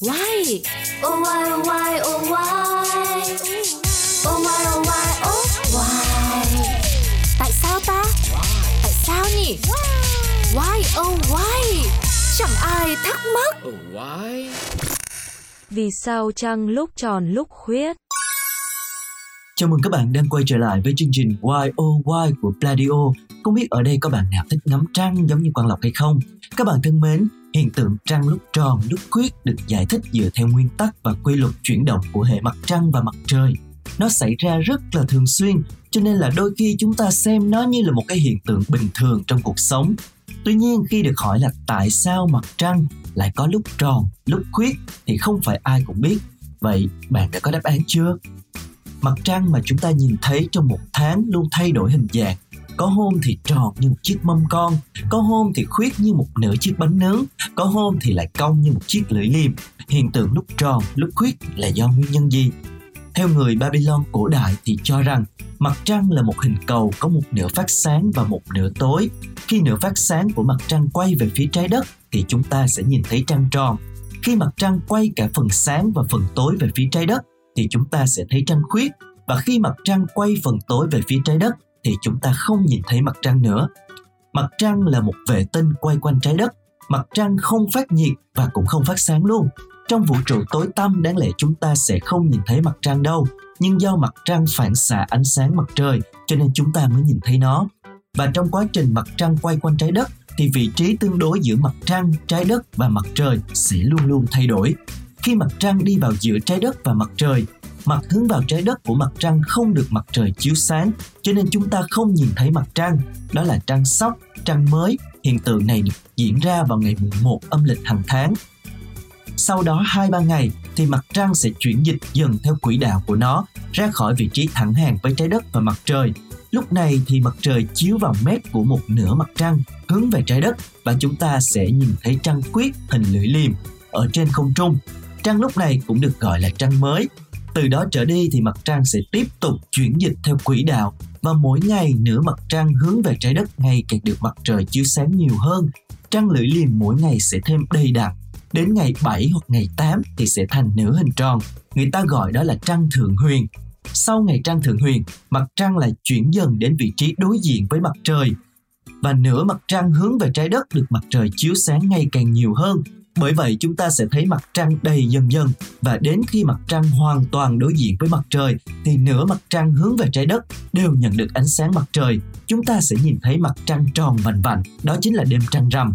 Why? Oh why oh why oh why Oh why oh why oh why Tại sao ta? Tại sao nhỉ? Why oh why? Chẳng ai thắc mắc. Oh, why? Vì sao trăng lúc tròn lúc khuyết? Chào mừng các bạn đang quay trở lại với chương trình Why Oh Why của Pladio. Không biết ở đây có bạn nào thích ngắm trăng giống như Quang Lộc hay không? Các bạn thân mến, hiện tượng trăng lúc tròn, lúc khuyết được giải thích dựa theo nguyên tắc và quy luật chuyển động của hệ mặt trăng và mặt trời. Nó xảy ra rất là thường xuyên, cho nên là đôi khi chúng ta xem nó như là một cái hiện tượng bình thường trong cuộc sống. Tuy nhiên khi được hỏi là tại sao mặt trăng lại có lúc tròn, lúc khuyết thì không phải ai cũng biết. Vậy bạn đã có đáp án chưa? Mặt trăng mà chúng ta nhìn thấy trong một tháng luôn thay đổi hình dạng. Có hôm thì tròn như một chiếc mâm con, có hôm thì khuyết như một nửa chiếc bánh nướng, có hôm thì lại cong như một chiếc lưỡi liềm. Hiện tượng lúc tròn, lúc khuyết là do nguyên nhân gì? Theo người Babylon cổ đại thì cho rằng mặt trăng là một hình cầu có một nửa phát sáng và một nửa tối. Khi nửa phát sáng của mặt trăng quay về phía trái đất thì chúng ta sẽ nhìn thấy trăng tròn. Khi mặt trăng quay cả phần sáng và phần tối về phía trái đất thì chúng ta sẽ thấy trăng khuyết và khi mặt trăng quay phần tối về phía trái đất thì chúng ta không nhìn thấy mặt trăng nữa. Mặt trăng là một vệ tinh quay quanh trái đất. Mặt trăng không phát nhiệt và cũng không phát sáng luôn. Trong vũ trụ tối tăm đáng lẽ chúng ta sẽ không nhìn thấy mặt trăng đâu, nhưng do mặt trăng phản xạ ánh sáng mặt trời cho nên chúng ta mới nhìn thấy nó. Và trong quá trình mặt trăng quay quanh trái đất thì vị trí tương đối giữa mặt trăng, trái đất và mặt trời sẽ luôn luôn thay đổi. Khi mặt trăng đi vào giữa trái đất và mặt trời mặt hướng vào trái đất của mặt trăng không được mặt trời chiếu sáng, cho nên chúng ta không nhìn thấy mặt trăng. Đó là trăng sóc, trăng mới. Hiện tượng này được diễn ra vào ngày mùng 1 âm lịch hàng tháng. Sau đó 2-3 ngày thì mặt trăng sẽ chuyển dịch dần theo quỹ đạo của nó ra khỏi vị trí thẳng hàng với trái đất và mặt trời. Lúc này thì mặt trời chiếu vào mép của một nửa mặt trăng hướng về trái đất và chúng ta sẽ nhìn thấy trăng khuyết hình lưỡi liềm ở trên không trung. Trăng lúc này cũng được gọi là trăng mới từ đó trở đi thì mặt trăng sẽ tiếp tục chuyển dịch theo quỹ đạo và mỗi ngày nửa mặt trăng hướng về trái đất ngày càng được mặt trời chiếu sáng nhiều hơn. Trăng lưỡi liềm mỗi ngày sẽ thêm đầy đặn. Đến ngày 7 hoặc ngày 8 thì sẽ thành nửa hình tròn. Người ta gọi đó là trăng thượng huyền. Sau ngày trăng thượng huyền, mặt trăng lại chuyển dần đến vị trí đối diện với mặt trời và nửa mặt trăng hướng về trái đất được mặt trời chiếu sáng ngày càng nhiều hơn bởi vậy chúng ta sẽ thấy mặt trăng đầy dần dần và đến khi mặt trăng hoàn toàn đối diện với mặt trời thì nửa mặt trăng hướng về trái đất đều nhận được ánh sáng mặt trời. Chúng ta sẽ nhìn thấy mặt trăng tròn vành vạnh, đó chính là đêm trăng rằm.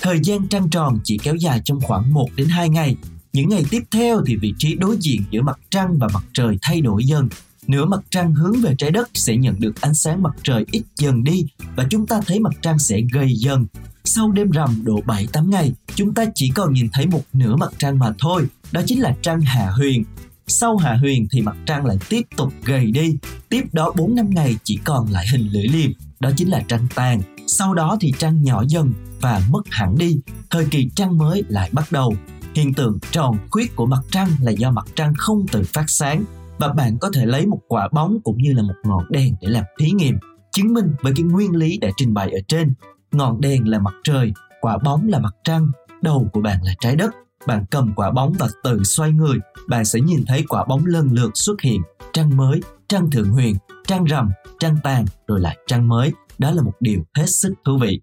Thời gian trăng tròn chỉ kéo dài trong khoảng 1 đến 2 ngày. Những ngày tiếp theo thì vị trí đối diện giữa mặt trăng và mặt trời thay đổi dần. Nửa mặt trăng hướng về trái đất sẽ nhận được ánh sáng mặt trời ít dần đi và chúng ta thấy mặt trăng sẽ gầy dần sau đêm rằm độ 7-8 ngày, chúng ta chỉ còn nhìn thấy một nửa mặt trăng mà thôi, đó chính là trăng hạ huyền. Sau hạ huyền thì mặt trăng lại tiếp tục gầy đi, tiếp đó 4 năm ngày chỉ còn lại hình lưỡi liềm, đó chính là trăng tàn. Sau đó thì trăng nhỏ dần và mất hẳn đi, thời kỳ trăng mới lại bắt đầu. Hiện tượng tròn khuyết của mặt trăng là do mặt trăng không tự phát sáng và bạn có thể lấy một quả bóng cũng như là một ngọn đèn để làm thí nghiệm chứng minh với cái nguyên lý đã trình bày ở trên ngọn đèn là mặt trời, quả bóng là mặt trăng, đầu của bạn là trái đất. Bạn cầm quả bóng và tự xoay người, bạn sẽ nhìn thấy quả bóng lần lượt xuất hiện, trăng mới, trăng thượng huyền, trăng rằm, trăng tàn, rồi lại trăng mới. Đó là một điều hết sức thú vị.